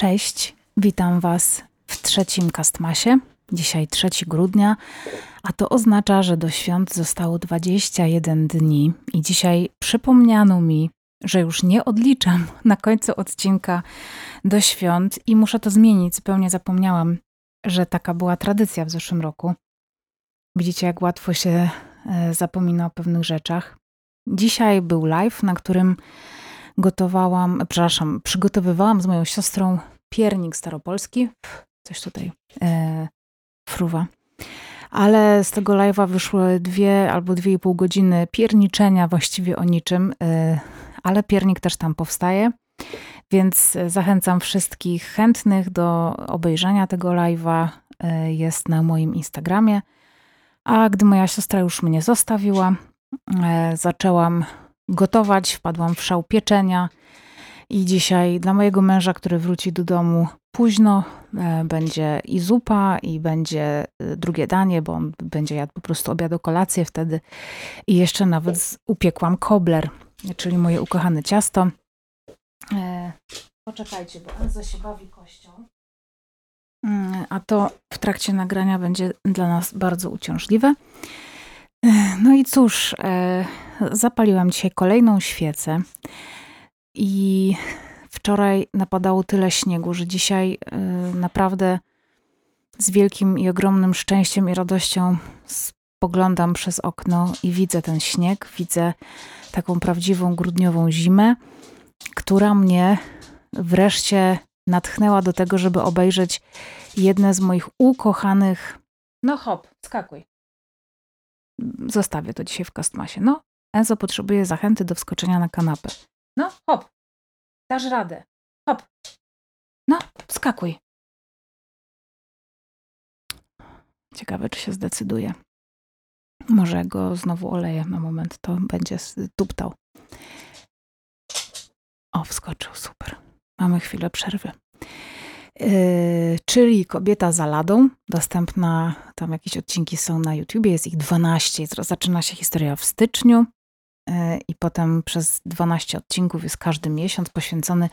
Cześć, witam Was w trzecim Kastmasie. Dzisiaj 3 grudnia, a to oznacza, że do świąt zostało 21 dni i dzisiaj przypomniano mi, że już nie odliczam na końcu odcinka do świąt i muszę to zmienić. Zupełnie zapomniałam, że taka była tradycja w zeszłym roku. Widzicie, jak łatwo się e, zapomina o pewnych rzeczach. Dzisiaj był live, na którym gotowałam, przepraszam, przygotowywałam z moją siostrą piernik staropolski. Coś tutaj e, fruwa. Ale z tego live'a wyszły dwie albo dwie i pół godziny pierniczenia właściwie o niczym, e, ale piernik też tam powstaje. Więc zachęcam wszystkich chętnych do obejrzenia tego live'a. E, jest na moim Instagramie. A gdy moja siostra już mnie zostawiła, e, zaczęłam gotować, wpadłam w szał pieczenia. I dzisiaj dla mojego męża, który wróci do domu późno, e, będzie i zupa, i będzie drugie danie, bo on będzie jadł po prostu obiad o kolację wtedy. I jeszcze nawet upiekłam kobler, czyli moje ukochane ciasto. E, poczekajcie, bo Enzo się bawi kością. Mm, a to w trakcie nagrania będzie dla nas bardzo uciążliwe. E, no i cóż, e, zapaliłam dzisiaj kolejną świecę i wczoraj napadało tyle śniegu, że dzisiaj naprawdę z wielkim i ogromnym szczęściem i radością spoglądam przez okno i widzę ten śnieg, widzę taką prawdziwą grudniową zimę która mnie wreszcie natchnęła do tego, żeby obejrzeć jedne z moich ukochanych. No hop, skakuj. Zostawię to dzisiaj w kastmasie. No, Enzo potrzebuje zachęty do wskoczenia na kanapę. No, hop. Dasz radę. Hop. No, skakuj. Ciekawe, czy się zdecyduje. Może go znowu oleję na moment, to będzie tuptał. O, wskoczył, super. Mamy chwilę przerwy. Yy, czyli Kobieta za ladą, dostępna, tam jakieś odcinki są na YouTubie, jest ich 12. Zaczyna się historia w styczniu i potem przez 12 odcinków jest każdy miesiąc poświęcony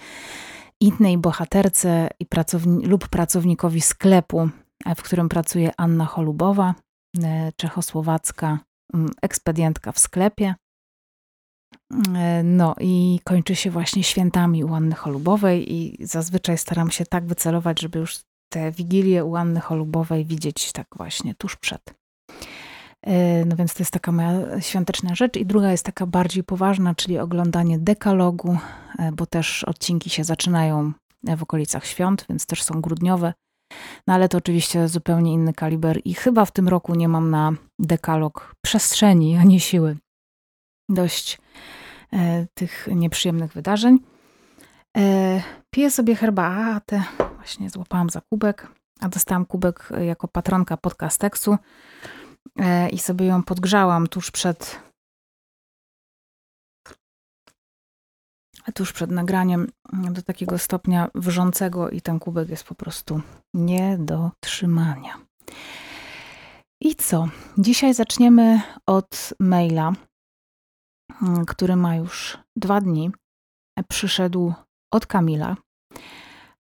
innej bohaterce i pracowni lub pracownikowi sklepu, e, w którym pracuje Anna Cholubowa, yy, czechosłowacka ekspedientka w sklepie. E, no i kończy się właśnie świętami u Anny Cholubowej i zazwyczaj staram się tak wycelować, żeby już te wigilie u Anny Cholubowej widzieć tak właśnie tuż przed. E, no więc to jest taka moja świąteczna rzecz. I druga jest taka bardziej poważna, czyli oglądanie dekalogu, e, bo też odcinki się zaczynają w okolicach świąt, więc też są grudniowe. No ale to oczywiście zupełnie inny kaliber i chyba w tym roku nie mam na dekalog przestrzeni ani siły. Dość E, tych nieprzyjemnych wydarzeń. E, piję sobie herbatę, właśnie złapałam za kubek, a dostałam kubek jako patronka podcasteksu e, i sobie ją podgrzałam tuż przed tuż przed nagraniem do takiego stopnia wrzącego i ten kubek jest po prostu nie do trzymania. I co? Dzisiaj zaczniemy od maila, Mm, który ma już dwa dni, przyszedł od Kamila,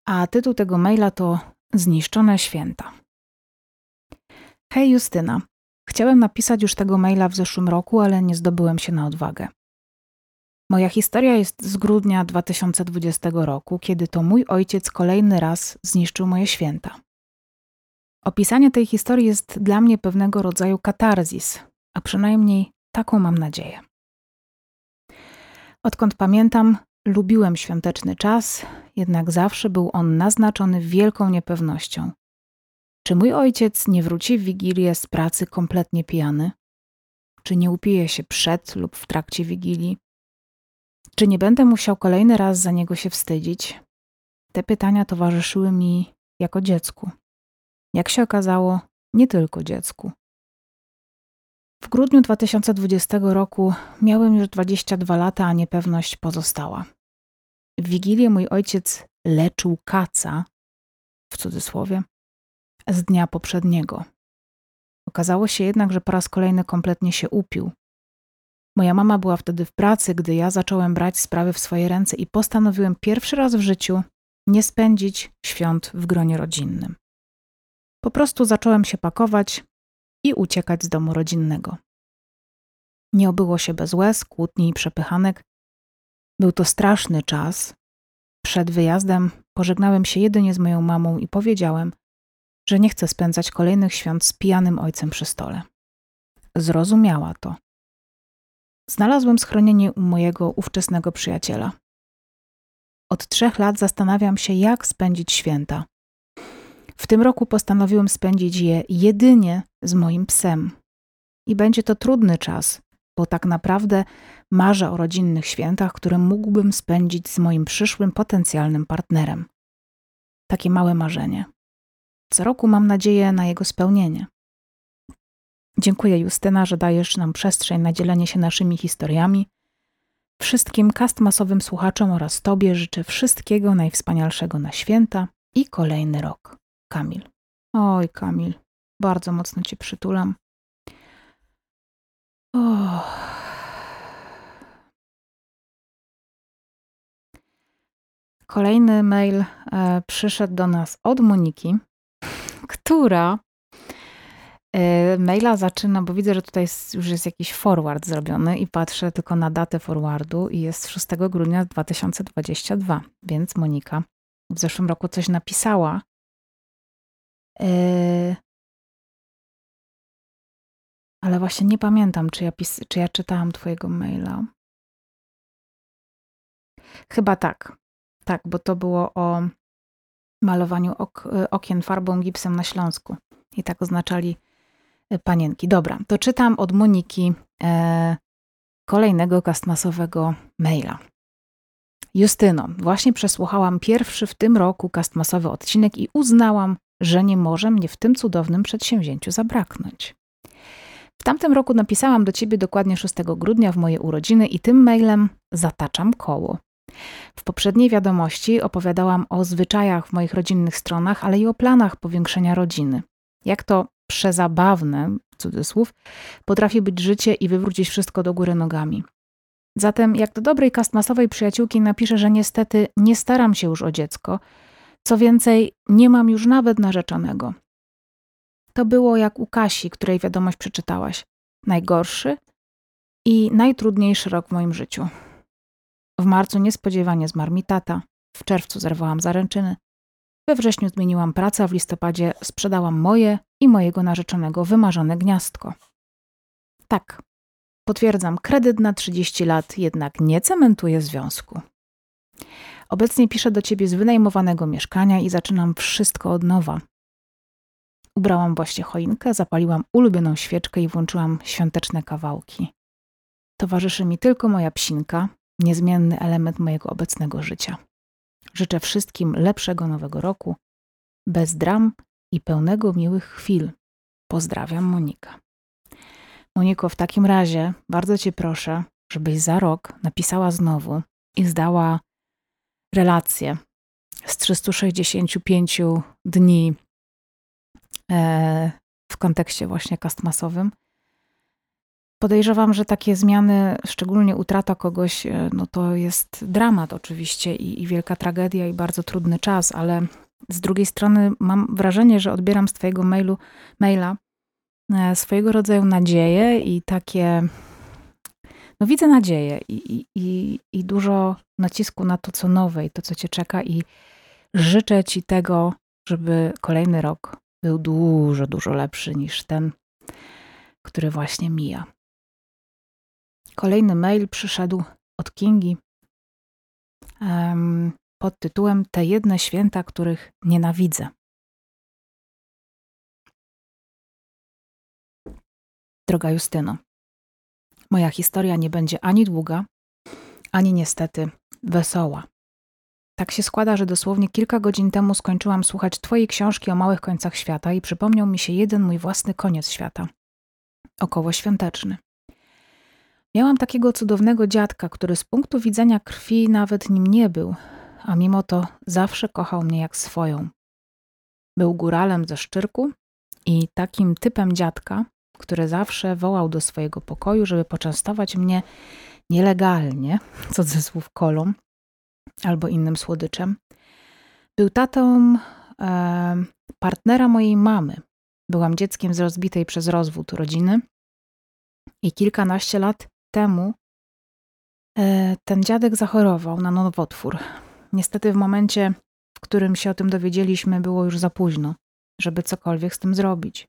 a tytuł tego maila to Zniszczone święta. Hej Justyna, chciałem napisać już tego maila w zeszłym roku, ale nie zdobyłem się na odwagę. Moja historia jest z grudnia 2020 roku, kiedy to mój ojciec kolejny raz zniszczył moje święta. Opisanie tej historii jest dla mnie pewnego rodzaju katarzis, a przynajmniej taką mam nadzieję. Odkąd pamiętam, lubiłem świąteczny czas, jednak zawsze był on naznaczony wielką niepewnością. Czy mój ojciec nie wróci w wigilię z pracy kompletnie pijany? Czy nie upije się przed lub w trakcie wigilii? Czy nie będę musiał kolejny raz za niego się wstydzić? Te pytania towarzyszyły mi jako dziecku. Jak się okazało, nie tylko dziecku. W grudniu 2020 roku miałem już 22 lata, a niepewność pozostała. W Wigilię mój ojciec leczył kaca, w cudzysłowie, z dnia poprzedniego. Okazało się jednak, że po raz kolejny kompletnie się upił. Moja mama była wtedy w pracy, gdy ja zacząłem brać sprawy w swoje ręce i postanowiłem pierwszy raz w życiu nie spędzić świąt w gronie rodzinnym. Po prostu zacząłem się pakować i uciekać z domu rodzinnego. Nie obyło się bez łez, kłótni i przepychanek. Był to straszny czas. Przed wyjazdem pożegnałem się jedynie z moją mamą i powiedziałem, że nie chcę spędzać kolejnych świąt z pijanym ojcem przy stole. Zrozumiała to. Znalazłem schronienie u mojego ówczesnego przyjaciela. Od trzech lat zastanawiam się, jak spędzić święta. W tym roku postanowiłem spędzić je jedynie z moim psem. I będzie to trudny czas, bo tak naprawdę marzę o rodzinnych świętach, które mógłbym spędzić z moim przyszłym potencjalnym partnerem. Takie małe marzenie. Co roku mam nadzieję na jego spełnienie. Dziękuję Justyna, że dajesz nam przestrzeń na dzielenie się naszymi historiami. Wszystkim kastmasowym słuchaczom oraz Tobie życzę wszystkiego najwspanialszego na święta i kolejny rok. Kamil. Oj, Kamil, bardzo mocno Cię przytulam. Oh. Kolejny mail e, przyszedł do nas od Moniki, która e, maila zaczyna, bo widzę, że tutaj już jest jakiś forward zrobiony i patrzę tylko na datę forwardu i jest 6 grudnia 2022, więc Monika w zeszłym roku coś napisała. E, ale właśnie nie pamiętam, czy ja, pis- czy ja czytałam Twojego maila. Chyba tak. Tak, bo to było o malowaniu ok- okien farbą gipsem na Śląsku. I tak oznaczali e, panienki. Dobra, to czytam od Moniki e, kolejnego kastmasowego maila. Justyno, właśnie przesłuchałam pierwszy w tym roku kastmasowy odcinek i uznałam, że nie może mnie w tym cudownym przedsięwzięciu zabraknąć. W tamtym roku napisałam do ciebie dokładnie 6 grudnia w moje urodziny i tym mailem zataczam koło. W poprzedniej wiadomości opowiadałam o zwyczajach w moich rodzinnych stronach, ale i o planach powiększenia rodziny. Jak to przezabawne, cudzysłów, potrafi być życie i wywrócić wszystko do góry nogami. Zatem, jak do dobrej kastmasowej przyjaciółki napiszę, że niestety nie staram się już o dziecko, co więcej, nie mam już nawet narzeczonego. To było jak u Kasi, której wiadomość przeczytałaś. Najgorszy i najtrudniejszy rok w moim życiu. W marcu niespodziewanie zmarł mi tata, w czerwcu zerwałam zaręczyny, we wrześniu zmieniłam pracę, a w listopadzie sprzedałam moje i mojego narzeczonego wymarzone gniazdko. Tak, potwierdzam, kredyt na 30 lat jednak nie cementuje związku. Obecnie piszę do ciebie z wynajmowanego mieszkania i zaczynam wszystko od nowa. Ubrałam właśnie choinkę, zapaliłam ulubioną świeczkę i włączyłam świąteczne kawałki. Towarzyszy mi tylko moja psinka, niezmienny element mojego obecnego życia. Życzę wszystkim lepszego nowego roku, bez dram i pełnego miłych chwil. Pozdrawiam, Monika. Moniko, w takim razie bardzo Cię proszę, żebyś za rok napisała znowu i zdała relację z 365 dni e, w kontekście właśnie kastmasowym Podejrzewam, że takie zmiany, szczególnie utrata kogoś, e, no to jest dramat oczywiście i, i, wielka tragedia i bardzo trudny czas, ale z drugiej strony mam wrażenie, że odbieram z Twojego mailu, maila e, swojego rodzaju nadzieję i takie. No widzę nadzieję i, i, i dużo nacisku na to, co nowe i to, co Cię czeka, i życzę Ci tego, żeby kolejny rok był dużo, dużo lepszy niż ten, który właśnie mija. Kolejny mail przyszedł od Kingi um, pod tytułem Te jedne święta, których nienawidzę. Droga Justyno, moja historia nie będzie ani długa, ani niestety wesoła. Tak się składa, że dosłownie kilka godzin temu skończyłam słuchać Twojej książki o małych końcach świata i przypomniał mi się jeden mój własny koniec świata około świąteczny. Miałam takiego cudownego dziadka, który z punktu widzenia krwi nawet nim nie był, a mimo to zawsze kochał mnie jak swoją. Był góralem ze Szczyrku i takim typem dziadka, który zawsze wołał do swojego pokoju, żeby poczęstować mnie nielegalnie, cudzysłów kolą albo innym słodyczem. Był tatą e, partnera mojej mamy. Byłam dzieckiem z rozbitej przez rozwód rodziny i kilkanaście lat temu e, ten dziadek zachorował na nowotwór. Niestety w momencie, w którym się o tym dowiedzieliśmy, było już za późno, żeby cokolwiek z tym zrobić.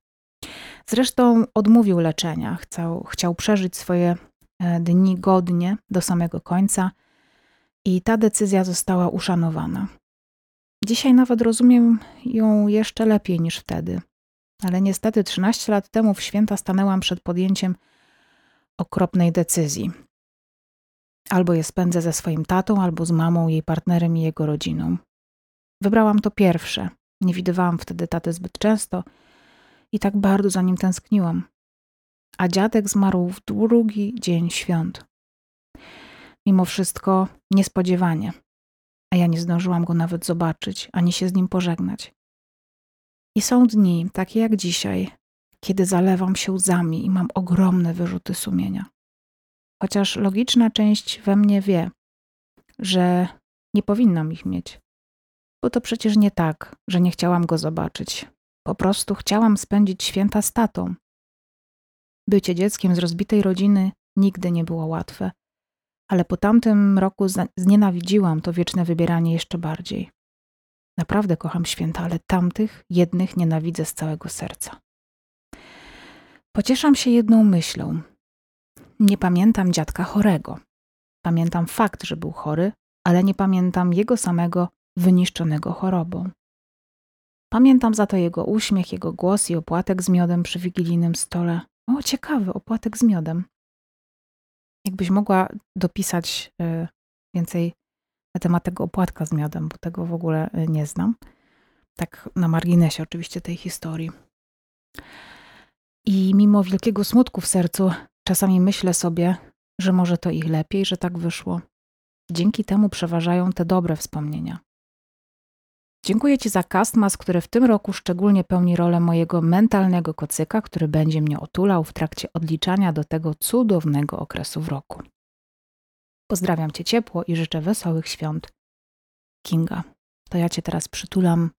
Zresztą odmówił leczenia, chciał, chciał przeżyć swoje e, dni godnie do samego końca i ta decyzja została uszanowana. Dzisiaj nawet rozumiem ją jeszcze lepiej niż wtedy, ale niestety 13 lat temu w święta stanęłam przed podjęciem okropnej decyzji. Albo je spędzę ze swoim tatą, albo z mamą, jej partnerem i jego rodziną. Wybrałam to pierwsze. Nie widywałam wtedy taty zbyt często i tak bardzo za nim tęskniłam. A dziadek zmarł w drugi dzień świąt. Mimo wszystko niespodziewanie, a ja nie zdążyłam go nawet zobaczyć, ani się z nim pożegnać. I są dni, takie jak dzisiaj, kiedy zalewam się łzami i mam ogromne wyrzuty sumienia. Chociaż logiczna część we mnie wie, że nie powinnam ich mieć. Bo to przecież nie tak, że nie chciałam go zobaczyć. Po prostu chciałam spędzić święta z tatą. Bycie dzieckiem z rozbitej rodziny nigdy nie było łatwe, ale po tamtym roku znienawidziłam to wieczne wybieranie jeszcze bardziej. Naprawdę kocham święta, ale tamtych jednych nienawidzę z całego serca. Pocieszam się jedną myślą. Nie pamiętam dziadka chorego. Pamiętam fakt, że był chory, ale nie pamiętam jego samego wyniszczonego chorobą. Pamiętam za to jego uśmiech, jego głos i opłatek z miodem przy wigilijnym stole. O, ciekawy, opłatek z miodem. Jakbyś mogła dopisać y, więcej na temat tego opłatka z miodem, bo tego w ogóle y, nie znam. Tak na marginesie oczywiście tej historii. I mimo wielkiego smutku w sercu, czasami myślę sobie, że może to ich lepiej, że tak wyszło. Dzięki temu przeważają te dobre wspomnienia. Dziękuję Ci za Castmas, który w tym roku szczególnie pełni rolę mojego mentalnego kocyka, który będzie mnie otulał w trakcie odliczania do tego cudownego okresu w roku. Pozdrawiam Cię ciepło i życzę wesołych świąt. Kinga, to ja Cię teraz przytulam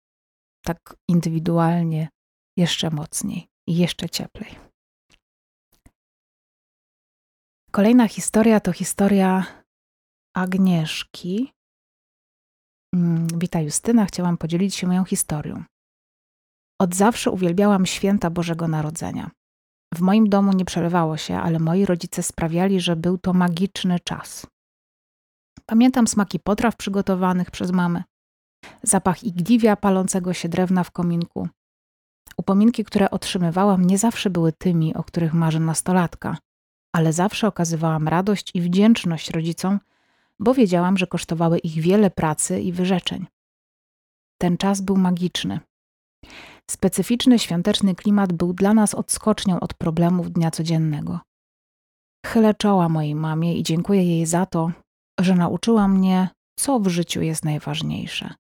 tak indywidualnie, jeszcze mocniej jeszcze cieplej. Kolejna historia to historia Agnieszki, Mm, witaj Justyna, chciałam podzielić się moją historią. Od zawsze uwielbiałam święta Bożego Narodzenia. W moim domu nie przelewało się, ale moi rodzice sprawiali, że był to magiczny czas. Pamiętam smaki potraw przygotowanych przez mamę, zapach igliwia palącego się drewna w kominku. Upominki, które otrzymywałam, nie zawsze były tymi, o których marzy nastolatka, ale zawsze okazywałam radość i wdzięczność rodzicom bo wiedziałam, że kosztowały ich wiele pracy i wyrzeczeń. Ten czas był magiczny. Specyficzny świąteczny klimat był dla nas odskocznią od problemów dnia codziennego. Chylę czoła mojej mamie i dziękuję jej za to, że nauczyła mnie, co w życiu jest najważniejsze.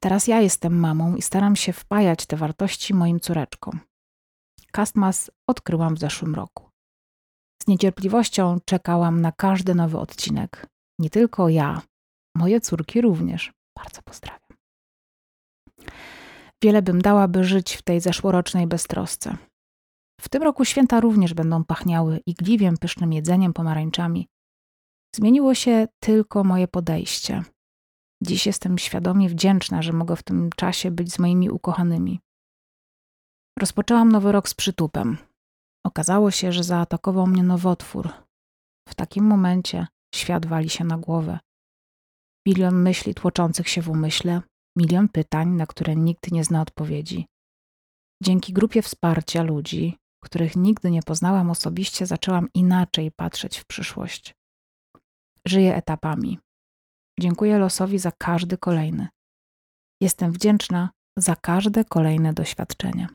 Teraz ja jestem mamą i staram się wpajać te wartości moim córeczkom. Castmas odkryłam w zeszłym roku. Z niecierpliwością czekałam na każdy nowy odcinek, nie tylko ja, moje córki również. Bardzo pozdrawiam. Wiele bym dała, by żyć w tej zeszłorocznej beztrosce. W tym roku święta również będą pachniały igliwiem, pysznym jedzeniem, pomarańczami. Zmieniło się tylko moje podejście. Dziś jestem świadomie wdzięczna, że mogę w tym czasie być z moimi ukochanymi. Rozpoczęłam nowy rok z przytupem. Okazało się, że zaatakował mnie nowotwór. W takim momencie Świat wali się na głowę. Milion myśli tłoczących się w umyśle, milion pytań, na które nikt nie zna odpowiedzi. Dzięki grupie wsparcia ludzi, których nigdy nie poznałam osobiście, zaczęłam inaczej patrzeć w przyszłość. Żyję etapami. Dziękuję losowi za każdy kolejny. Jestem wdzięczna za każde kolejne doświadczenie.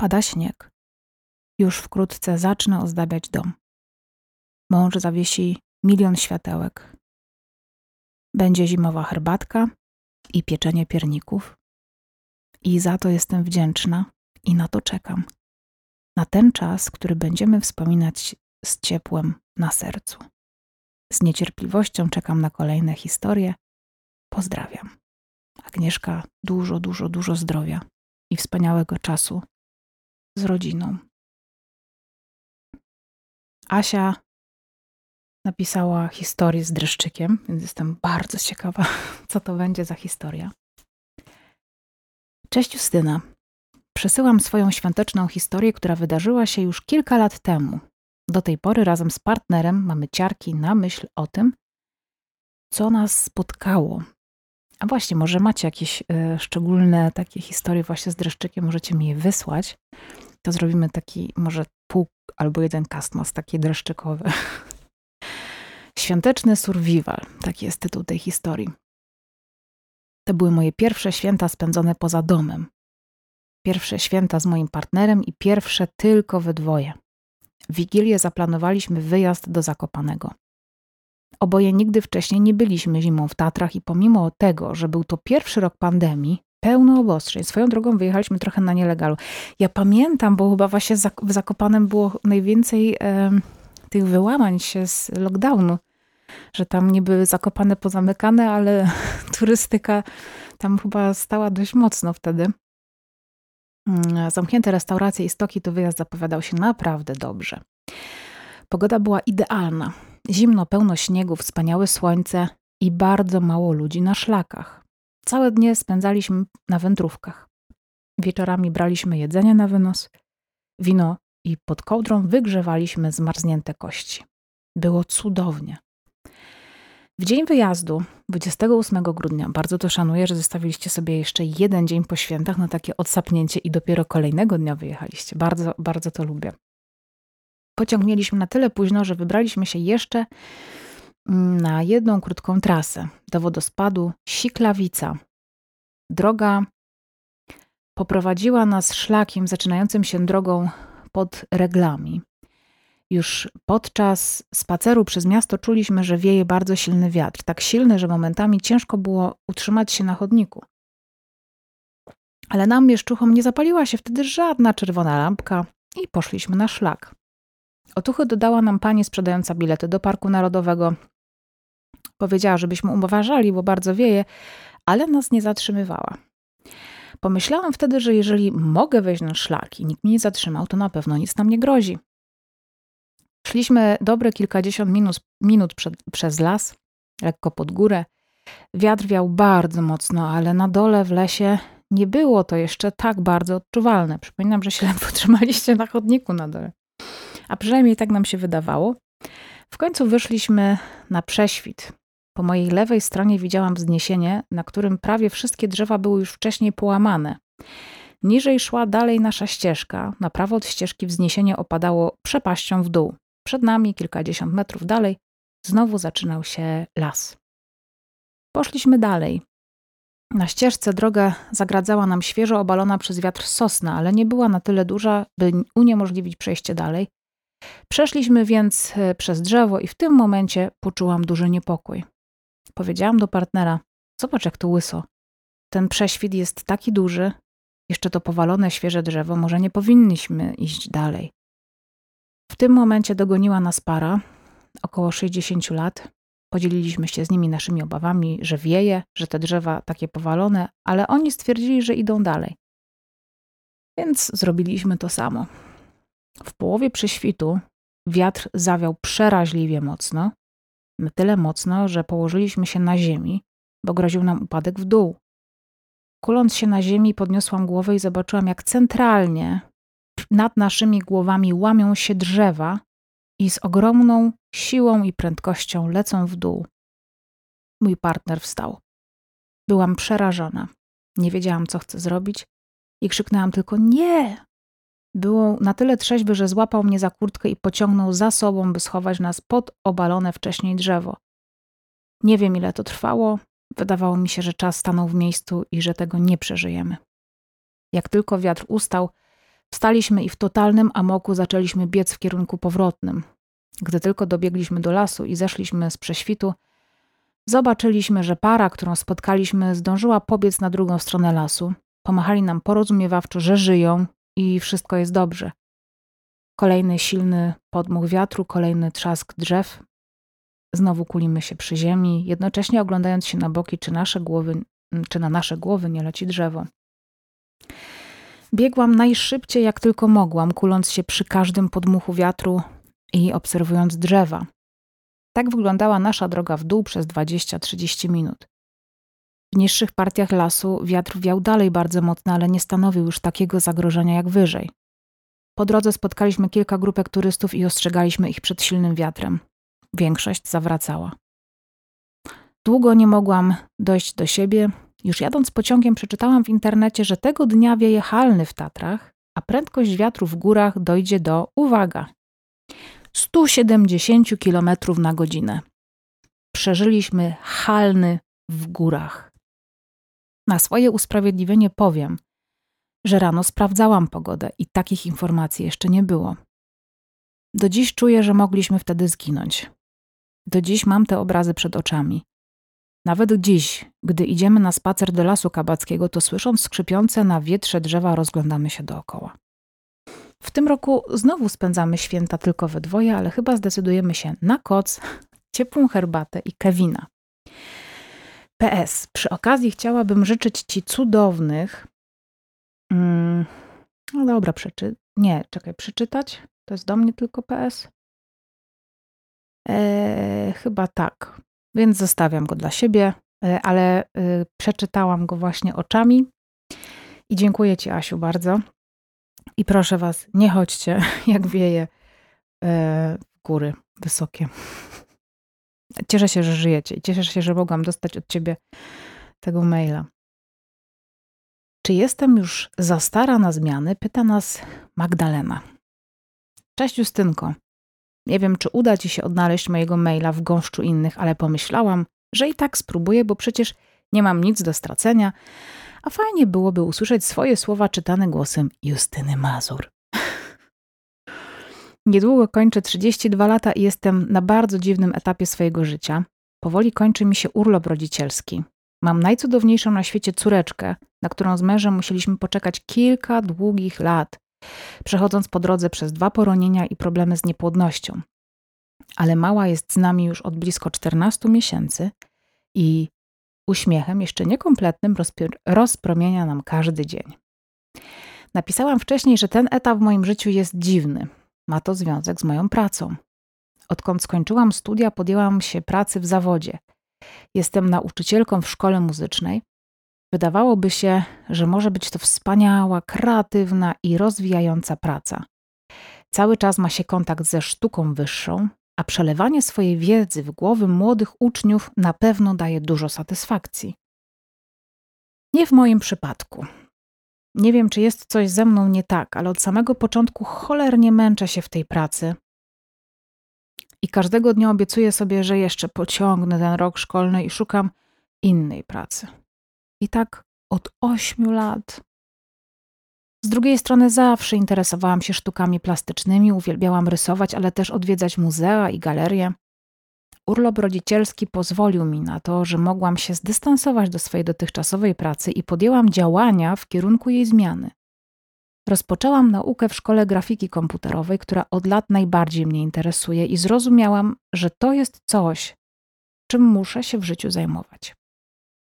Pada śnieg. Już wkrótce zacznę ozdabiać dom. Mąż zawiesi milion światełek. Będzie zimowa herbatka i pieczenie pierników. I za to jestem wdzięczna i na to czekam. Na ten czas, który będziemy wspominać z ciepłem na sercu. Z niecierpliwością czekam na kolejne historie. Pozdrawiam. Agnieszka dużo, dużo, dużo zdrowia i wspaniałego czasu z rodziną. Asia napisała historię z dreszczykiem, więc jestem bardzo ciekawa, co to będzie za historia. Cześć Justyna. Przesyłam swoją świąteczną historię, która wydarzyła się już kilka lat temu. Do tej pory razem z partnerem mamy ciarki na myśl o tym, co nas spotkało. A właśnie, może macie jakieś y, szczególne takie historie właśnie z dreszczykiem, możecie mi je wysłać. To zrobimy taki może pół albo jeden kastmas, takie dreszczykowe. Świąteczny survival, taki jest tytuł tej historii. To były moje pierwsze święta spędzone poza domem. Pierwsze święta z moim partnerem i pierwsze tylko we dwoje. W Wigilię zaplanowaliśmy wyjazd do Zakopanego. Oboje nigdy wcześniej nie byliśmy zimą w Tatrach i pomimo tego, że był to pierwszy rok pandemii, pełno obostrzeń. Swoją drogą wyjechaliśmy trochę na nielegalu. Ja pamiętam, bo chyba właśnie w Zakopanem było najwięcej e, tych wyłamań się z lockdownu, że tam niby Zakopane pozamykane, ale turystyka tam chyba stała dość mocno wtedy. Mm, zamknięte restauracje i stoki to wyjazd zapowiadał się naprawdę dobrze. Pogoda była idealna. Zimno, pełno śniegu, wspaniałe słońce i bardzo mało ludzi na szlakach. Całe dnie spędzaliśmy na wędrówkach. Wieczorami braliśmy jedzenie na wynos, wino i pod kołdrą wygrzewaliśmy zmarznięte kości. Było cudownie. W dzień wyjazdu, 28 grudnia, bardzo to szanuję, że zostawiliście sobie jeszcze jeden dzień po świętach na takie odsapnięcie i dopiero kolejnego dnia wyjechaliście. Bardzo, bardzo to lubię. Pociąg mieliśmy na tyle późno, że wybraliśmy się jeszcze mm, na jedną krótką trasę do wodospadu Siklawica. Droga poprowadziła nas szlakiem zaczynającym się drogą pod reglami. Już podczas spaceru przez miasto czuliśmy, że wieje bardzo silny wiatr, tak silny, że momentami ciężko było utrzymać się na chodniku. Ale nam, mieszczuchom, nie zapaliła się wtedy żadna czerwona lampka i poszliśmy na szlak. Otuchy dodała nam pani sprzedająca bilety do Parku Narodowego. Powiedziała, żebyśmy uważali, bo bardzo wieje, ale nas nie zatrzymywała. Pomyślałam wtedy, że jeżeli mogę wejść na szlak i nikt mnie nie zatrzymał, to na pewno nic nam nie grozi. Szliśmy dobre kilkadziesiąt minut, minut przed, przez las, lekko pod górę. Wiatr wiał bardzo mocno, ale na dole w lesie nie było to jeszcze tak bardzo odczuwalne. Przypominam, że się ledwo trzymaliście na chodniku na dole. A przynajmniej tak nam się wydawało. W końcu wyszliśmy na prześwit. Po mojej lewej stronie widziałam wzniesienie, na którym prawie wszystkie drzewa były już wcześniej połamane. Niżej szła dalej nasza ścieżka. Na prawo od ścieżki wzniesienie opadało przepaścią w dół. Przed nami, kilkadziesiąt metrów dalej, znowu zaczynał się las. Poszliśmy dalej. Na ścieżce drogę zagradzała nam świeżo obalona przez wiatr sosna, ale nie była na tyle duża, by uniemożliwić przejście dalej. Przeszliśmy więc e, przez drzewo i w tym momencie poczułam duży niepokój. Powiedziałam do partnera: Zobacz, jak tu łyso. Ten prześwit jest taki duży, jeszcze to powalone świeże drzewo, może nie powinniśmy iść dalej. W tym momencie dogoniła nas para, około 60 lat. Podzieliliśmy się z nimi naszymi obawami, że wieje, że te drzewa takie powalone, ale oni stwierdzili, że idą dalej. Więc zrobiliśmy to samo. W połowie prześwitu wiatr zawiał przeraźliwie mocno, na tyle mocno, że położyliśmy się na ziemi, bo groził nam upadek w dół. Kuląc się na ziemi, podniosłam głowę i zobaczyłam, jak centralnie nad naszymi głowami łamią się drzewa i z ogromną siłą i prędkością lecą w dół. Mój partner wstał. Byłam przerażona. Nie wiedziałam, co chcę zrobić i krzyknęłam tylko nie. Było na tyle trzeźwy, że złapał mnie za kurtkę i pociągnął za sobą, by schować nas pod obalone wcześniej drzewo. Nie wiem, ile to trwało. Wydawało mi się, że czas stanął w miejscu i że tego nie przeżyjemy. Jak tylko wiatr ustał, Wstaliśmy i w totalnym amoku zaczęliśmy biec w kierunku powrotnym. Gdy tylko dobiegliśmy do lasu i zeszliśmy z prześwitu, zobaczyliśmy, że para, którą spotkaliśmy, zdążyła pobiec na drugą stronę lasu. Pomachali nam porozumiewawczo, że żyją i wszystko jest dobrze. Kolejny silny podmuch wiatru, kolejny trzask drzew. Znowu kulimy się przy ziemi, jednocześnie oglądając się na boki, czy nasze głowy czy na nasze głowy nie leci drzewo. Biegłam najszybciej jak tylko mogłam, kuląc się przy każdym podmuchu wiatru i obserwując drzewa. Tak wyglądała nasza droga w dół przez 20-30 minut. W niższych partiach lasu wiatr wiał dalej bardzo mocno, ale nie stanowił już takiego zagrożenia jak wyżej. Po drodze spotkaliśmy kilka grupek turystów i ostrzegaliśmy ich przed silnym wiatrem. Większość zawracała. Długo nie mogłam dojść do siebie. Już jadąc pociągiem przeczytałam w internecie, że tego dnia wieje halny w Tatrach, a prędkość wiatru w górach dojdzie do, uwaga, 170 km na godzinę. Przeżyliśmy halny w górach. Na swoje usprawiedliwienie powiem, że rano sprawdzałam pogodę i takich informacji jeszcze nie było. Do dziś czuję, że mogliśmy wtedy zginąć. Do dziś mam te obrazy przed oczami. Nawet dziś, gdy idziemy na spacer do lasu kabackiego, to słysząc skrzypiące na wietrze drzewa, rozglądamy się dookoła. W tym roku znowu spędzamy święta tylko we dwoje, ale chyba zdecydujemy się na koc, ciepłą herbatę i Kevina. PS. Przy okazji chciałabym życzyć Ci cudownych. Mm, no dobra, przeczy. Nie, czekaj, przeczytać? To jest do mnie tylko PS? Eee, chyba tak. Więc zostawiam go dla siebie, e, ale e, przeczytałam go właśnie oczami. I dziękuję Ci, Asiu, bardzo. I proszę Was, nie chodźcie, jak wieje e, góry wysokie. Cieszę się, że żyjecie i cieszę się, że mogłam dostać od Ciebie tego maila. Czy jestem już za stara na zmiany? Pyta nas Magdalena. Cześć Justynko. Nie wiem, czy uda Ci się odnaleźć mojego maila w gąszczu innych, ale pomyślałam, że i tak spróbuję, bo przecież nie mam nic do stracenia, a fajnie byłoby usłyszeć swoje słowa czytane głosem Justyny Mazur. Niedługo kończę 32 lata i jestem na bardzo dziwnym etapie swojego życia. Powoli kończy mi się urlop rodzicielski. Mam najcudowniejszą na świecie córeczkę, na którą z mężem musieliśmy poczekać kilka długich lat, przechodząc po drodze przez dwa poronienia i problemy z niepłodnością. Ale mała jest z nami już od blisko 14 miesięcy i uśmiechem jeszcze niekompletnym rozpromienia nam każdy dzień. Napisałam wcześniej, że ten etap w moim życiu jest dziwny. Ma to związek z moją pracą. Odkąd skończyłam studia, podjęłam się pracy w zawodzie. Jestem nauczycielką w szkole muzycznej. Wydawałoby się, że może być to wspaniała, kreatywna i rozwijająca praca. Cały czas ma się kontakt ze sztuką wyższą, a przelewanie swojej wiedzy w głowy młodych uczniów na pewno daje dużo satysfakcji. Nie w moim przypadku. Nie wiem, czy jest coś ze mną nie tak, ale od samego początku cholernie męczę się w tej pracy. I każdego dnia obiecuję sobie, że jeszcze pociągnę ten rok szkolny i szukam innej pracy. I tak od ośmiu lat. Z drugiej strony zawsze interesowałam się sztukami plastycznymi, uwielbiałam rysować, ale też odwiedzać muzea i galerie. Urlop rodzicielski pozwolił mi na to, że mogłam się zdystansować do swojej dotychczasowej pracy i podjęłam działania w kierunku jej zmiany. Rozpoczęłam naukę w szkole grafiki komputerowej, która od lat najbardziej mnie interesuje, i zrozumiałam, że to jest coś, czym muszę się w życiu zajmować.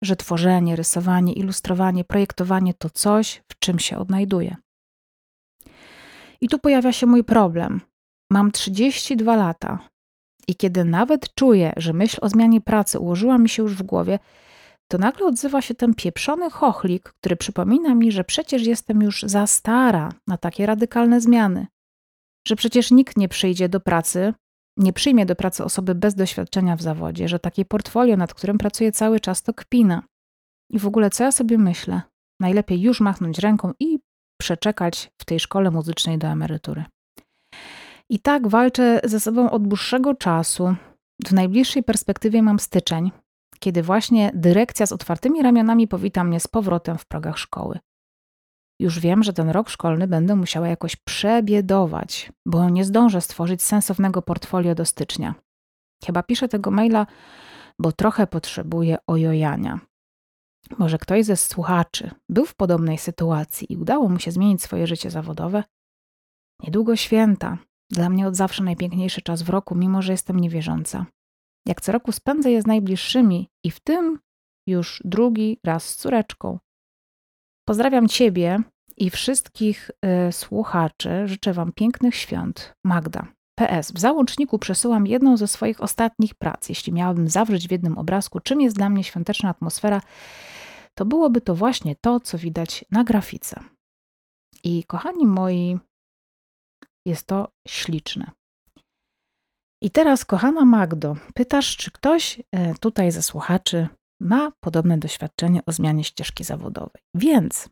Że tworzenie, rysowanie, ilustrowanie, projektowanie to coś, w czym się odnajduję. I tu pojawia się mój problem. Mam 32 lata, i kiedy nawet czuję, że myśl o zmianie pracy ułożyła mi się już w głowie, to nagle odzywa się ten pieprzony chochlik, który przypomina mi, że przecież jestem już za stara na takie radykalne zmiany. Że przecież nikt nie przyjdzie do pracy, nie przyjmie do pracy osoby bez doświadczenia w zawodzie, że takie portfolio, nad którym pracuję cały czas, to kpina. I w ogóle co ja sobie myślę? Najlepiej już machnąć ręką i przeczekać w tej szkole muzycznej do emerytury. I tak walczę ze sobą od dłuższego czasu. W najbliższej perspektywie mam styczeń, kiedy właśnie dyrekcja z otwartymi ramionami powita mnie z powrotem w progach szkoły. Już wiem, że ten rok szkolny będę musiała jakoś przebiedować, bo nie zdążę stworzyć sensownego portfolio do stycznia. Chyba piszę tego maila, bo trochę potrzebuję ojojania. Może ktoś ze słuchaczy był w podobnej sytuacji i udało mu się zmienić swoje życie zawodowe? Niedługo święta, dla mnie od zawsze najpiękniejszy czas w roku, mimo że jestem niewierząca. Jak co roku spędzę je z najbliższymi i w tym już drugi raz z córeczką. Pozdrawiam Ciebie i wszystkich y, słuchaczy. Życzę Wam pięknych świąt. Magda. PS. W załączniku przesyłam jedną ze swoich ostatnich prac. Jeśli miałabym zawrzeć w jednym obrazku, czym jest dla mnie świąteczna atmosfera, to byłoby to właśnie to, co widać na grafice. I kochani moi, jest to śliczne. I teraz, kochana Magdo, pytasz, czy ktoś e, tutaj ze słuchaczy ma podobne doświadczenie o zmianie ścieżki zawodowej. Więc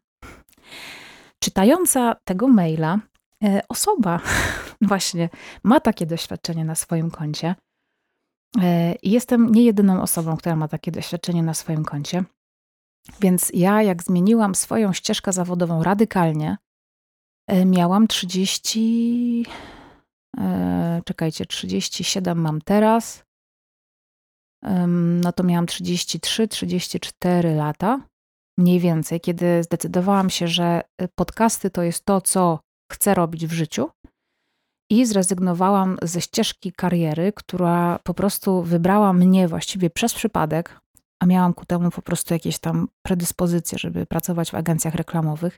czytająca tego maila e, osoba właśnie ma takie doświadczenie na swoim koncie. E, jestem nie jedyną osobą, która ma takie doświadczenie na swoim koncie. Więc ja, jak zmieniłam swoją ścieżkę zawodową radykalnie, miałam 30 E, czekajcie, 37 mam teraz. No to miałam 33, 34 lata, mniej więcej, kiedy zdecydowałam się, że y, podcasty to jest to, co chcę robić w życiu. I zrezygnowałam ze ścieżki kariery, która po prostu wybrała mnie właściwie przez przypadek, a miałam ku temu po prostu jakieś tam predyspozycje, żeby pracować w agencjach reklamowych.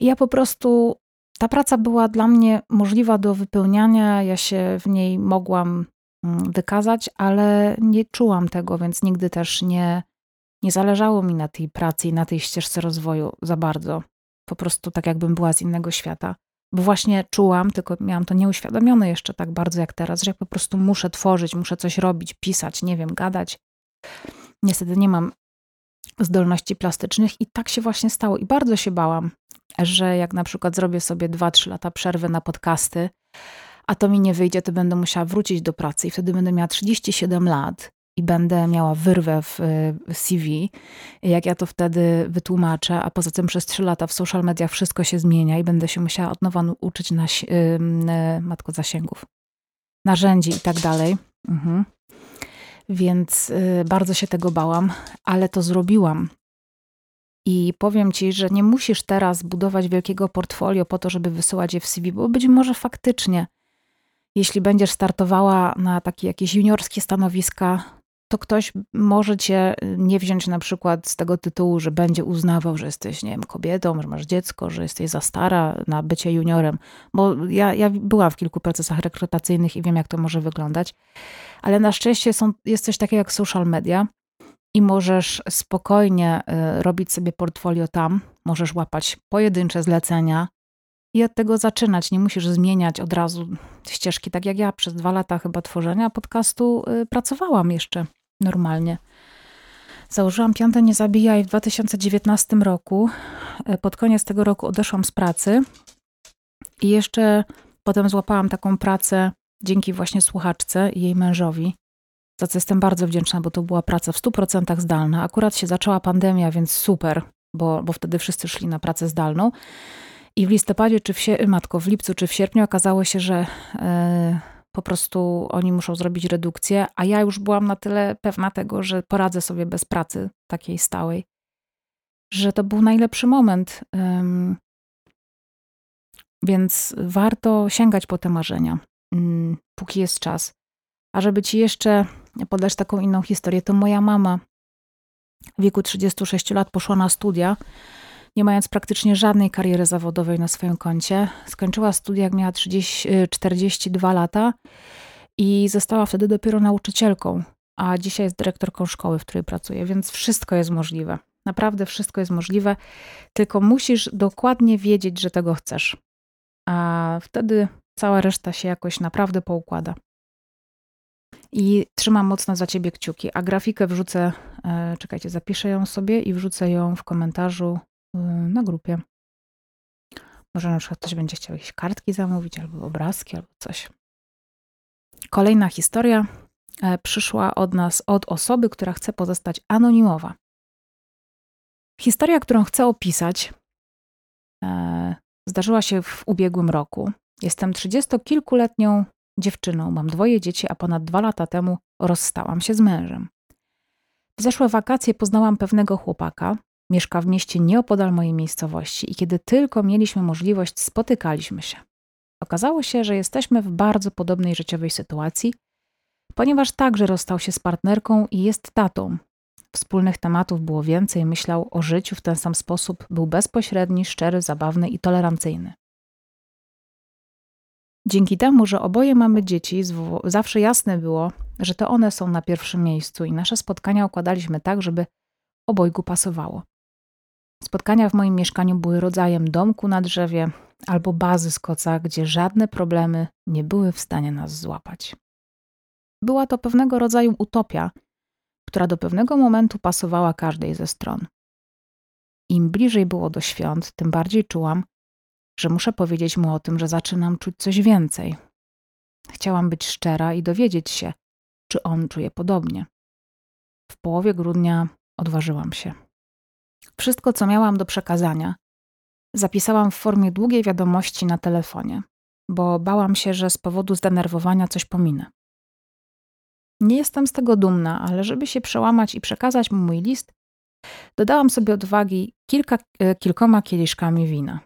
I ja po prostu ta praca była dla mnie możliwa do wypełniania, ja się w niej mogłam mm, wykazać, ale nie czułam tego, więc nigdy też nie, nie zależało mi na tej pracy i na tej ścieżce rozwoju za bardzo. Po prostu tak, jakbym była z innego świata. Bo właśnie czułam, tylko miałam to nieuświadomione jeszcze tak bardzo jak teraz, że ja po prostu muszę tworzyć, muszę coś robić, pisać, nie wiem, gadać. Niestety nie mam zdolności plastycznych i tak się właśnie stało. I bardzo się bałam, że jak na przykład zrobię sobie 2-3 lata przerwy na podcasty, a to mi nie wyjdzie, to będę musiała wrócić do pracy i wtedy będę miała 37 lat i będę miała wyrwę w CV, jak ja to wtedy wytłumaczę, a poza tym przez 3 lata w social mediach wszystko się zmienia i będę się musiała od nowa uczyć na yy, matko zasięgów, narzędzi i tak dalej. Mhm. Więc bardzo się tego bałam, ale to zrobiłam. I powiem ci, że nie musisz teraz budować wielkiego portfolio po to, żeby wysyłać je w CV, bo być może faktycznie, jeśli będziesz startowała na takie jakieś juniorskie stanowiska, to ktoś może cię nie wziąć na przykład z tego tytułu, że będzie uznawał, że jesteś, nie wiem, kobietą, że masz dziecko, że jesteś za stara na bycie juniorem. Bo ja, ja byłam w kilku procesach rekrutacyjnych i wiem, jak to może wyglądać. Ale na szczęście są, jest coś takiego jak social media, i możesz spokojnie y, robić sobie portfolio tam, możesz łapać pojedyncze zlecenia i od tego zaczynać. Nie musisz zmieniać od razu ścieżki, tak jak ja przez dwa lata chyba tworzenia podcastu y, pracowałam jeszcze normalnie. Założyłam Piąte Nie Zabijaj w 2019 roku. Y, pod koniec tego roku odeszłam z pracy i jeszcze potem złapałam taką pracę dzięki właśnie słuchaczce i jej mężowi za co jestem bardzo wdzięczna, bo to była praca w 100% zdalna. Akurat się zaczęła pandemia, więc super, bo, bo wtedy wszyscy szli na pracę zdalną. I w listopadzie, czy w matko, w lipcu, czy w sierpniu okazało się, że yy, po prostu oni muszą zrobić redukcję, a ja już byłam na tyle pewna tego, że poradzę sobie bez pracy takiej stałej, że to był najlepszy moment. Więc warto sięgać po te marzenia, yy, póki jest czas. A żeby ci jeszcze podać taką inną historię, to moja mama w wieku 36 lat poszła na studia, nie mając praktycznie żadnej kariery zawodowej na swoim koncie. Skończyła studia, jak miała 30, 42 lata i została wtedy dopiero nauczycielką, a dzisiaj jest dyrektorką szkoły, w której pracuje, więc wszystko jest możliwe. Naprawdę wszystko jest możliwe, tylko musisz dokładnie wiedzieć, że tego chcesz. A wtedy cała reszta się jakoś naprawdę poukłada i trzymam mocno za ciebie kciuki. A grafikę wrzucę, e, czekajcie, zapiszę ją sobie i wrzucę ją w komentarzu e, na grupie. Może na przykład ktoś będzie chciał jakieś kartki zamówić, albo obrazki, albo coś. Kolejna historia e, przyszła od nas, od osoby, która chce pozostać anonimowa. Historia, którą chcę opisać, zdarzyła się w ubiegłym roku. Jestem trzydziestokilkuletnią dziewczyną, mam dwoje dzieci, a ponad dwa lata temu rozstałam się z mężem. W zeszłe wakacje poznałam pewnego chłopaka, mieszka w mieście nieopodal mojej miejscowości i kiedy tylko mieliśmy możliwość, spotykaliśmy się. Okazało się, że jesteśmy w bardzo podobnej życiowej sytuacji, ponieważ także rozstał się z partnerką i jest tatą. Wspólnych tematów było więcej, myślał o życiu w ten sam sposób, był bezpośredni, szczery, zabawny i tolerancyjny. Dzięki temu, że oboje mamy dzieci, zawsze jasne było, że to one są na pierwszym miejscu i nasze spotkania układaliśmy tak, żeby obojgu pasowało. Spotkania w moim mieszkaniu były rodzajem domku na drzewie albo bazy z koca, gdzie żadne problemy nie były w stanie nas złapać. Była to pewnego rodzaju utopia, która do pewnego momentu pasowała każdej ze stron. Im bliżej było do świąt, tym bardziej czułam, że muszę powiedzieć mu o tym, że zaczynam czuć coś więcej. Chciałam być szczera i dowiedzieć się, czy on czuje podobnie. W połowie grudnia odważyłam się. Wszystko, co miałam do przekazania, zapisałam w formie długiej wiadomości na telefonie, bo bałam się, że z powodu zdenerwowania coś pominę. Nie jestem z tego dumna, ale żeby się przełamać i przekazać mu mój list, dodałam sobie odwagi kilka, e, kilkoma kieliszkami wina.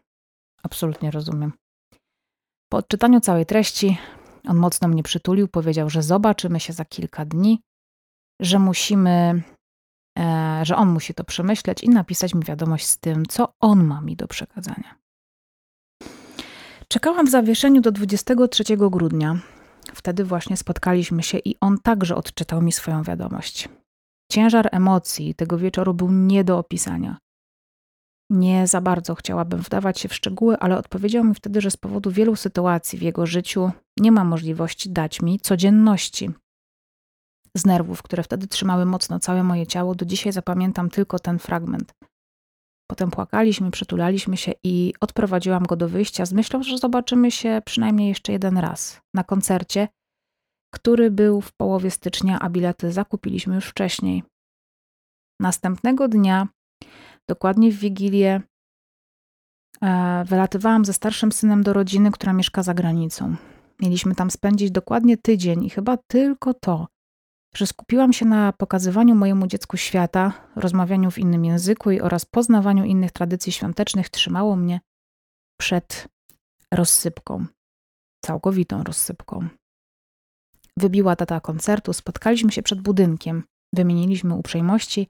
Absolutnie rozumiem. Po odczytaniu całej treści on mocno mnie przytulił, powiedział, że zobaczymy się za kilka dni, że musimy, że on musi to przemyśleć i napisać mi wiadomość z tym, co on ma mi do przekazania. Czekałam w zawieszeniu do 23 grudnia. Wtedy właśnie spotkaliśmy się i on także odczytał mi swoją wiadomość. Ciężar emocji tego wieczoru był nie do opisania. Nie za bardzo chciałabym wdawać się w szczegóły, ale odpowiedział mi wtedy, że z powodu wielu sytuacji w jego życiu nie ma możliwości dać mi codzienności. Z nerwów, które wtedy trzymały mocno całe moje ciało, do dzisiaj zapamiętam tylko ten fragment. Potem płakaliśmy, przytulaliśmy się i odprowadziłam go do wyjścia z myślą, że zobaczymy się przynajmniej jeszcze jeden raz na koncercie, który był w połowie stycznia, a bilety zakupiliśmy już wcześniej. Następnego dnia Dokładnie w Wigilię e, wylatywałam ze starszym synem do rodziny, która mieszka za granicą. Mieliśmy tam spędzić dokładnie tydzień i chyba tylko to, że skupiłam się na pokazywaniu mojemu dziecku świata, rozmawianiu w innym języku i oraz poznawaniu innych tradycji świątecznych, trzymało mnie przed rozsypką, całkowitą rozsypką. Wybiła data koncertu, spotkaliśmy się przed budynkiem, wymieniliśmy uprzejmości,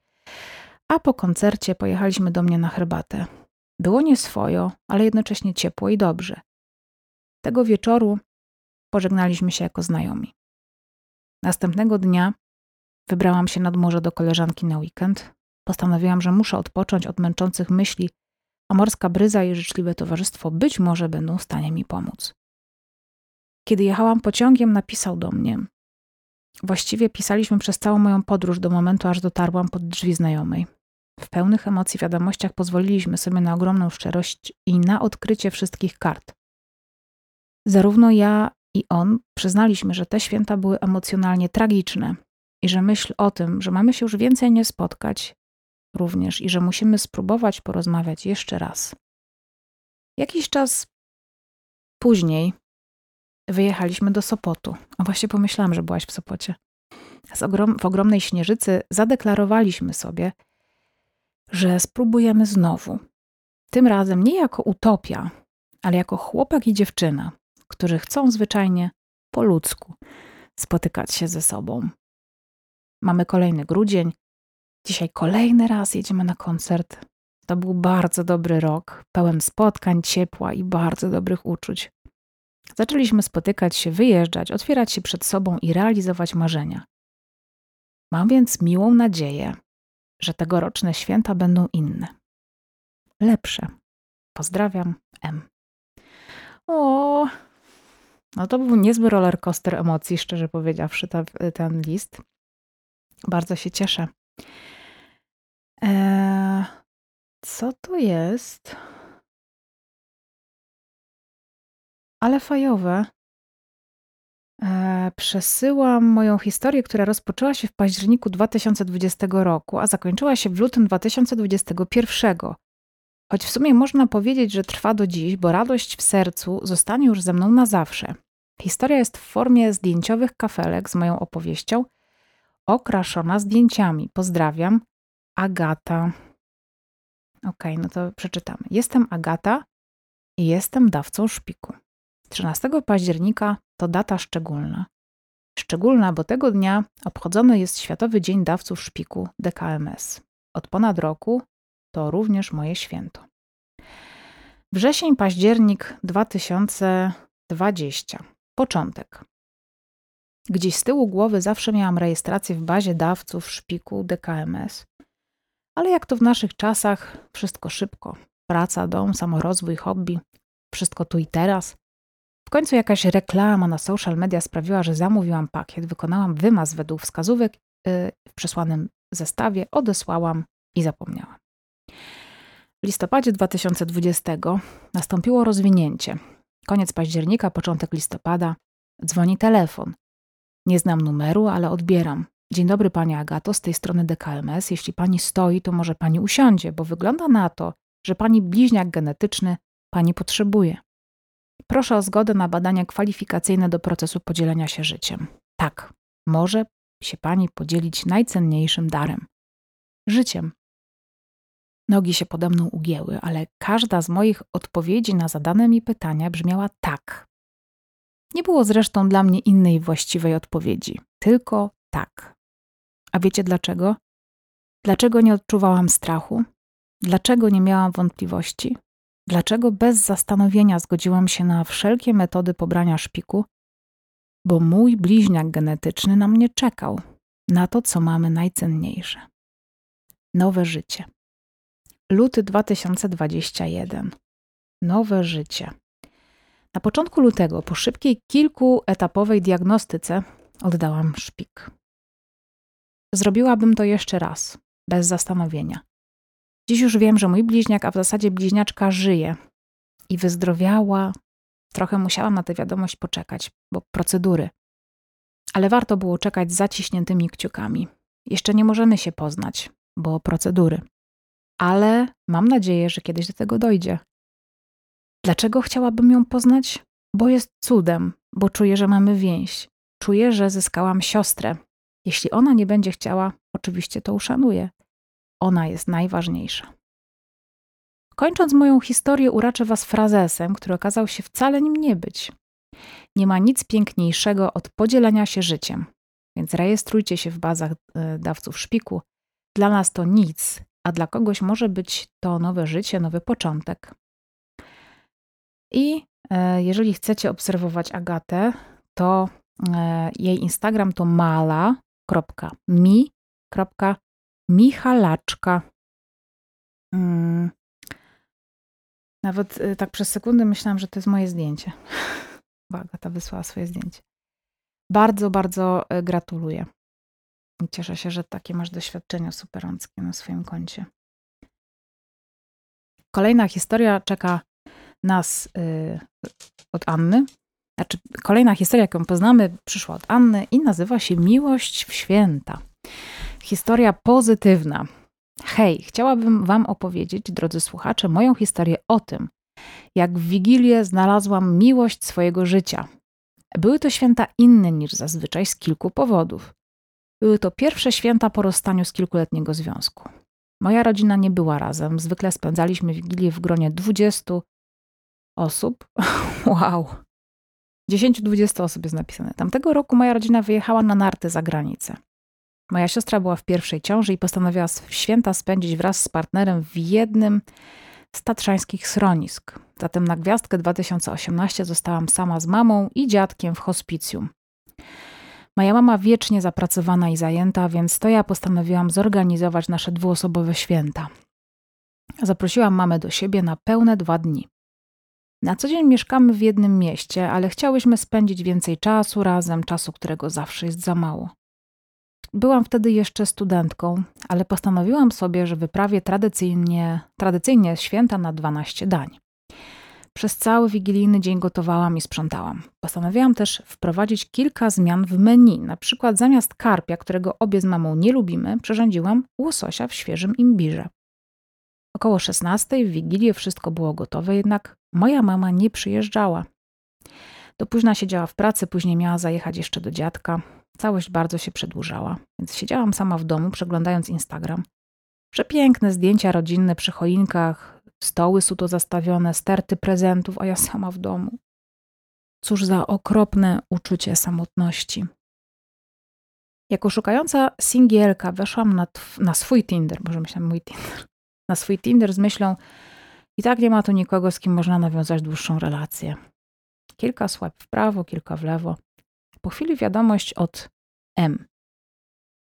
a po koncercie pojechaliśmy do mnie na herbatę. Było nieswojo, ale jednocześnie ciepło i dobrze. Tego wieczoru pożegnaliśmy się jako znajomi. Następnego dnia wybrałam się nad morze do koleżanki na weekend. Postanowiłam, że muszę odpocząć od męczących myśli, a morska bryza i życzliwe towarzystwo być może będą w stanie mi pomóc. Kiedy jechałam pociągiem, napisał do mnie: Właściwie pisaliśmy przez całą moją podróż do momentu, aż dotarłam pod drzwi znajomej. W pełnych emocji wiadomościach pozwoliliśmy sobie na ogromną szczerość i na odkrycie wszystkich kart. Zarówno ja i on przyznaliśmy, że te święta były emocjonalnie tragiczne i że myśl o tym, że mamy się już więcej nie spotkać, również i że musimy spróbować porozmawiać jeszcze raz. Jakiś czas później wyjechaliśmy do Sopotu. A właśnie pomyślałam, że byłaś w Sopocie. Ogrom, w ogromnej śnieżycy zadeklarowaliśmy sobie, że spróbujemy znowu. Tym razem nie jako utopia, ale jako chłopak i dziewczyna, którzy chcą zwyczajnie po ludzku spotykać się ze sobą. Mamy kolejny grudzień. Dzisiaj kolejny raz jedziemy na koncert. To był bardzo dobry rok, pełen spotkań, ciepła i bardzo dobrych uczuć. Zaczęliśmy spotykać się, wyjeżdżać, otwierać się przed sobą i realizować marzenia. Mam więc miłą nadzieję, że tegoroczne święta będą inne. Lepsze. Pozdrawiam, M. O, no to był niezły rollercoaster emocji, szczerze powiedziawszy, ta, ten list. Bardzo się cieszę. Eee, co to jest? ale fajowe. E, przesyłam moją historię, która rozpoczęła się w październiku 2020 roku, a zakończyła się w lutym 2021. Choć w sumie można powiedzieć, że trwa do dziś, bo radość w sercu zostanie już ze mną na zawsze. Historia jest w formie zdjęciowych kafelek z moją opowieścią, okraszona zdjęciami. Pozdrawiam, Agata. Ok, no to przeczytamy. Jestem Agata i jestem dawcą szpiku. 13 października to data szczególna. Szczególna, bo tego dnia obchodzony jest Światowy Dzień Dawców Szpiku DKMS. Od ponad roku to również moje święto. Wrzesień, październik 2020. Początek. Gdzieś z tyłu głowy zawsze miałam rejestrację w bazie dawców szpiku DKMS. Ale jak to w naszych czasach, wszystko szybko. Praca, dom, samorozwój, hobby, wszystko tu i teraz. W końcu jakaś reklama na social media sprawiła, że zamówiłam pakiet, wykonałam wymaz według wskazówek yy, w przesłanym zestawie, odesłałam i zapomniałam. W listopadzie 2020 nastąpiło rozwinięcie. Koniec października, początek listopada. Dzwoni telefon. Nie znam numeru, ale odbieram. Dzień dobry, pani Agato, z tej strony DKMS. Jeśli pani stoi, to może pani usiądzie, bo wygląda na to, że pani bliźniak genetyczny pani potrzebuje. Proszę o zgodę na badania kwalifikacyjne do procesu podzielenia się życiem. Tak, może się pani podzielić najcenniejszym darem życiem. Nogi się pode mną ugięły, ale każda z moich odpowiedzi na zadane mi pytania brzmiała tak. Nie było zresztą dla mnie innej właściwej odpowiedzi, tylko tak. A wiecie dlaczego? Dlaczego nie odczuwałam strachu? Dlaczego nie miałam wątpliwości? Dlaczego bez zastanowienia zgodziłam się na wszelkie metody pobrania szpiku? Bo mój bliźniak genetyczny na mnie czekał, na to, co mamy najcenniejsze. Nowe życie. Luty 2021. Nowe życie. Na początku lutego, po szybkiej kilkuetapowej diagnostyce, oddałam szpik. Zrobiłabym to jeszcze raz, bez zastanowienia. Dziś już wiem, że mój bliźniak, a w zasadzie bliźniaczka żyje i wyzdrowiała. Trochę musiałam na tę wiadomość poczekać, bo procedury. Ale warto było czekać z zaciśniętymi kciukami. Jeszcze nie możemy się poznać, bo procedury. Ale mam nadzieję, że kiedyś do tego dojdzie. Dlaczego chciałabym ją poznać? Bo jest cudem, bo czuję, że mamy więź. Czuję, że zyskałam siostrę. Jeśli ona nie będzie chciała, oczywiście to uszanuję. Ona jest najważniejsza. Kończąc moją historię, uraczę Was frazesem, który okazał się wcale nim nie być. Nie ma nic piękniejszego od podzielenia się życiem, więc rejestrujcie się w bazach e, dawców szpiku. Dla nas to nic, a dla kogoś może być to nowe życie, nowy początek. I e, jeżeli chcecie obserwować Agatę, to e, jej Instagram to mala.mi.michalaczka. Hmm. Nawet e, tak przez sekundę myślałam, że to jest moje zdjęcie. Bo Agata wysłała swoje zdjęcie. Bardzo, bardzo gratuluję. Cieszę się, że takie masz doświadczenia superanckie na swoim koncie. Kolejna historia czeka nas y, od Anny. Znaczy, kolejna historia, jaką poznamy, przyszła od Anny i nazywa się Miłość w święta. Historia pozytywna. Hej, chciałabym Wam opowiedzieć, drodzy słuchacze, moją historię o tym, jak w Wigilię znalazłam miłość swojego życia. Były to święta inne niż zazwyczaj z kilku powodów. Były to pierwsze święta po rozstaniu z kilkuletniego związku. Moja rodzina nie była razem. Zwykle spędzaliśmy Wigilię w gronie 20 osób. wow. 10-20 osób jest napisane. Tamtego roku moja rodzina wyjechała na narty za granicę. Moja siostra była w pierwszej ciąży i postanowiła święta spędzić wraz z partnerem w jednym z tatrzańskich schronisk. Zatem na gwiazdkę 2018 zostałam sama z mamą i dziadkiem w hospicjum. Moja mama wiecznie zapracowana i zajęta, więc to ja postanowiłam zorganizować nasze dwuosobowe święta. Zaprosiłam mamę do siebie na pełne dwa dni. Na co dzień mieszkamy w jednym mieście, ale chciałyśmy spędzić więcej czasu razem, czasu, którego zawsze jest za mało. Byłam wtedy jeszcze studentką, ale postanowiłam sobie, że wyprawię tradycyjnie, tradycyjnie święta na 12 dań. Przez cały wigilijny dzień gotowałam i sprzątałam. Postanowiłam też wprowadzić kilka zmian w menu. Na przykład zamiast karpia, którego obie z mamą nie lubimy, przyrządziłam łososia w świeżym imbirze. Około 16 w Wigilię wszystko było gotowe, jednak moja mama nie przyjeżdżała. Do późna siedziała w pracy, później miała zajechać jeszcze do dziadka. Całość bardzo się przedłużała, więc siedziałam sama w domu, przeglądając Instagram. Przepiękne zdjęcia rodzinne przy choinkach, stoły suto zastawione, sterty prezentów, a ja sama w domu. Cóż za okropne uczucie samotności. Jako szukająca singielka weszłam na, na swój Tinder, może myślałem mój Tinder, na swój Tinder z myślą, i tak nie ma tu nikogo, z kim można nawiązać dłuższą relację. Kilka swipe w prawo, kilka w lewo. Po chwili wiadomość od M.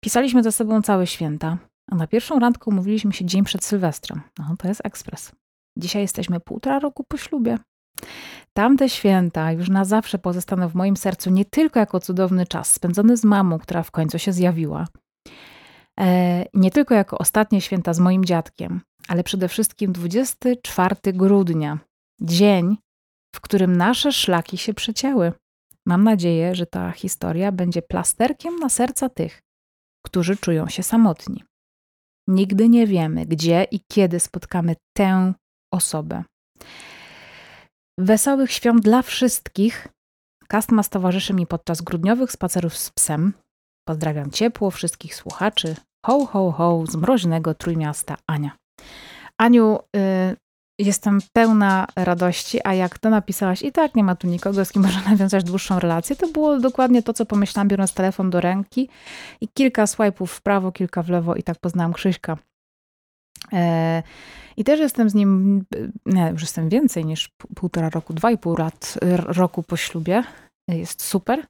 Pisaliśmy ze sobą całe święta, a na pierwszą randkę umówiliśmy się dzień przed Sylwestrem. No, to jest ekspres. Dzisiaj jesteśmy półtora roku po ślubie. Tamte święta już na zawsze pozostaną w moim sercu nie tylko jako cudowny czas spędzony z mamą, która w końcu się zjawiła, e, nie tylko jako ostatnie święta z moim dziadkiem, ale przede wszystkim 24 grudnia, dzień, w którym nasze szlaki się przecięły. Mam nadzieję, że ta historia będzie plasterkiem na serca tych, którzy czują się samotni. Nigdy nie wiemy, gdzie i kiedy spotkamy tę osobę. Wesołych świąt dla wszystkich. Kastma towarzyszy mi podczas grudniowych spacerów z psem. Pozdrawiam ciepło wszystkich słuchaczy. Ho, ho, ho z mroźnego Trójmiasta Ania. Aniu, y, jestem pełna radości, a jak to napisałaś, i tak nie ma tu nikogo, z kim można nawiązać dłuższą relację, to było dokładnie to, co pomyślałam, biorąc telefon do ręki i kilka swipe'ów w prawo, kilka w lewo i tak poznałam Krzyśka. E, I też jestem z nim, nie, już jestem więcej niż półtora roku, dwa i pół lat, roku po ślubie. Jest super.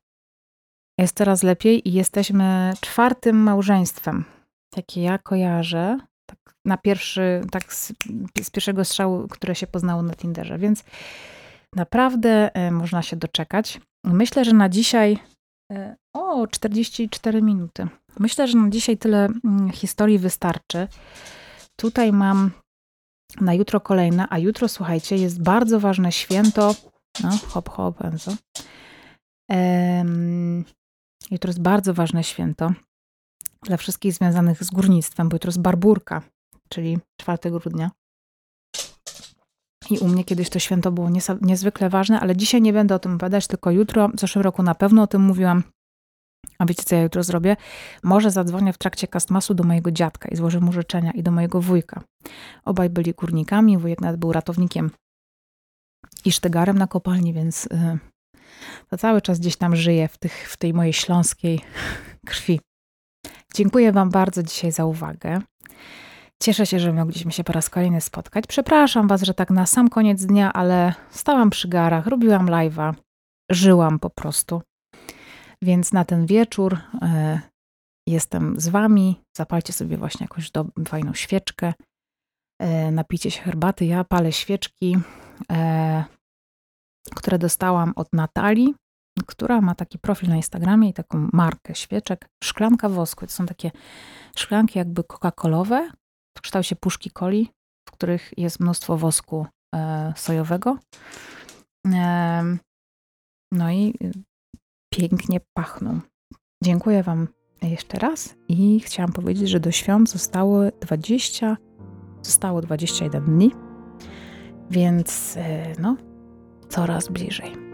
Jest coraz lepiej i jesteśmy czwartym małżeństwem, jakie ja kojarzę na pierwszy, tak z, z pierwszego strzału, które się poznało na Tinderze, więc naprawdę e, można się doczekać. Myślę, że na dzisiaj e, o 44 minuty. Myślę, że na dzisiaj tyle mm, historii wystarczy. Tutaj mam na jutro kolejne, a jutro słuchajcie, jest bardzo ważne święto. No, hop, hop, Enzo. Um, jutro jest bardzo ważne święto dla wszystkich związanych z górnictwem, bo jutro jest barburka czyli 4 grudnia. I u mnie kiedyś to święto było niezwykle ważne, ale dzisiaj nie będę o tym opowiadać, tylko jutro, w zeszłym roku na pewno o tym mówiłam. A wiecie, co ja jutro zrobię? Może zadzwonię w trakcie kastmasu do mojego dziadka i złożę mu życzenia i do mojego wujka. Obaj byli górnikami, wujek nawet był ratownikiem i sztygarem na kopalni, więc yy, to cały czas gdzieś tam żyje w, tych, w tej mojej śląskiej krwi. Dziękuję Wam bardzo dzisiaj za uwagę. Cieszę się, że mogliśmy się po raz kolejny spotkać. Przepraszam Was, że tak na sam koniec dnia, ale stałam przy garach, robiłam live'a, żyłam po prostu. Więc na ten wieczór e, jestem z Wami. Zapalcie sobie właśnie jakąś do, fajną świeczkę, e, napijcie się herbaty. Ja palę świeczki, e, które dostałam od Natalii, która ma taki profil na Instagramie i taką markę świeczek. Szklanka wosku. To są takie szklanki jakby coca-colowe, w kształcie puszki coli, w których jest mnóstwo wosku e, sojowego. E, no i pięknie pachną. Dziękuję Wam jeszcze raz i chciałam powiedzieć, że do świąt zostało 20, zostało 21 dni, więc e, no, coraz bliżej.